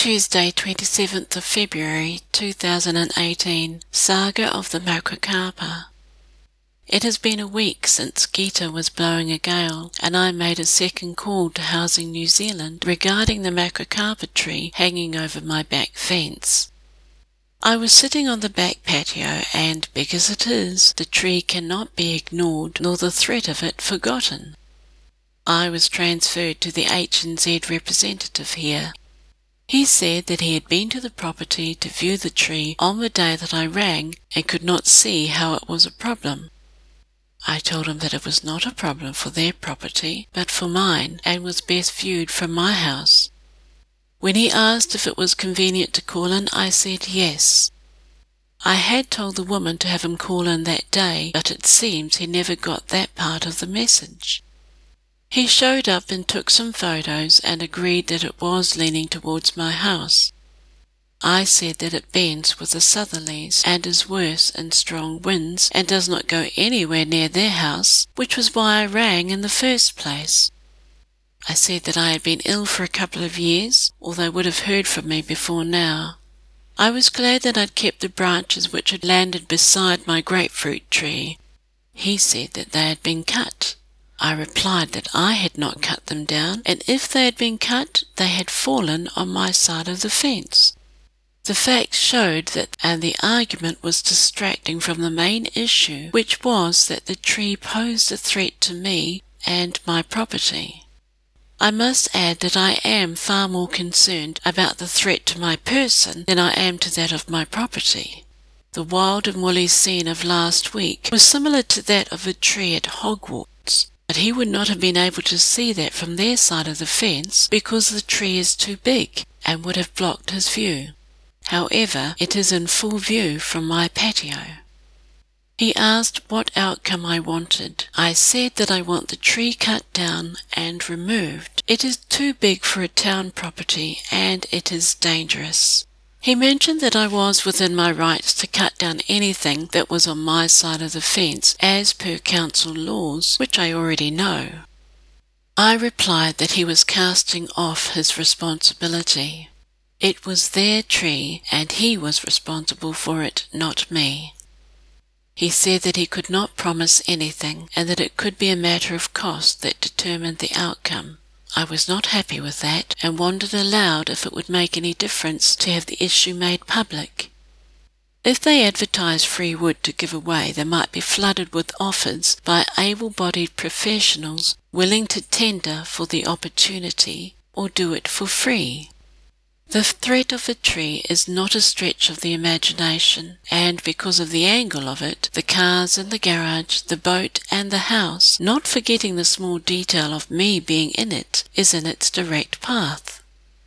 Tuesday, 27th of February 2018 Saga of the Macrocarpa. It has been a week since Gita was blowing a gale, and I made a second call to Housing New Zealand regarding the Macrocarpa tree hanging over my back fence. I was sitting on the back patio, and big as it is, the tree cannot be ignored nor the threat of it forgotten. I was transferred to the HNZ representative here. He said that he had been to the property to view the tree on the day that I rang and could not see how it was a problem. I told him that it was not a problem for their property, but for mine, and was best viewed from my house. When he asked if it was convenient to call in, I said yes. I had told the woman to have him call in that day, but it seems he never got that part of the message. He showed up and took some photos and agreed that it was leaning towards my house. I said that it bends with the southerlies and is worse in strong winds and does not go anywhere near their house, which was why I rang in the first place. I said that I had been ill for a couple of years, or they would have heard from me before now. I was glad that I'd kept the branches which had landed beside my grapefruit tree. He said that they had been cut. I replied that I had not cut them down, and if they had been cut, they had fallen on my side of the fence. The facts showed that, and the argument was distracting from the main issue, which was that the tree posed a threat to me and my property. I must add that I am far more concerned about the threat to my person than I am to that of my property. The wild and woolly scene of last week was similar to that of a tree at Hogwarts, but he would not have been able to see that from their side of the fence because the tree is too big and would have blocked his view. However, it is in full view from my patio. He asked what outcome I wanted. I said that I want the tree cut down and removed. It is too big for a town property and it is dangerous. He mentioned that I was within my rights to cut down anything that was on my side of the fence as per council laws, which I already know. I replied that he was casting off his responsibility. It was their tree and he was responsible for it, not me. He said that he could not promise anything and that it could be a matter of cost that determined the outcome. I was not happy with that and wondered aloud if it would make any difference to have the issue made public. If they advertised free wood to give away, they might be flooded with offers by able bodied professionals willing to tender for the opportunity or do it for free. The threat of a tree is not a stretch of the imagination, and because of the angle of it, the cars and the garage, the boat, and the house, not forgetting the small detail of me being in it, is in its direct path.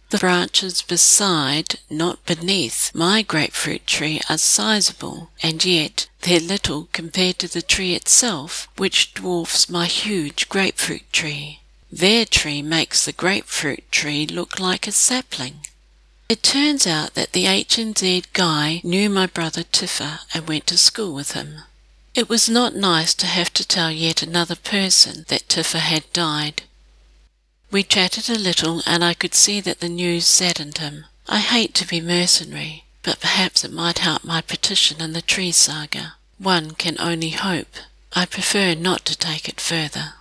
The branches beside, not beneath, my grapefruit tree are sizable, and yet they're little compared to the tree itself, which dwarfs my huge grapefruit tree. Their tree makes the grapefruit tree look like a sapling. It turns out that the HNZ guy knew my brother Tiffer and went to school with him. It was not nice to have to tell yet another person that Tiffer had died. We chatted a little and I could see that the news saddened him. I hate to be mercenary, but perhaps it might help my petition in the tree saga. One can only hope. I prefer not to take it further.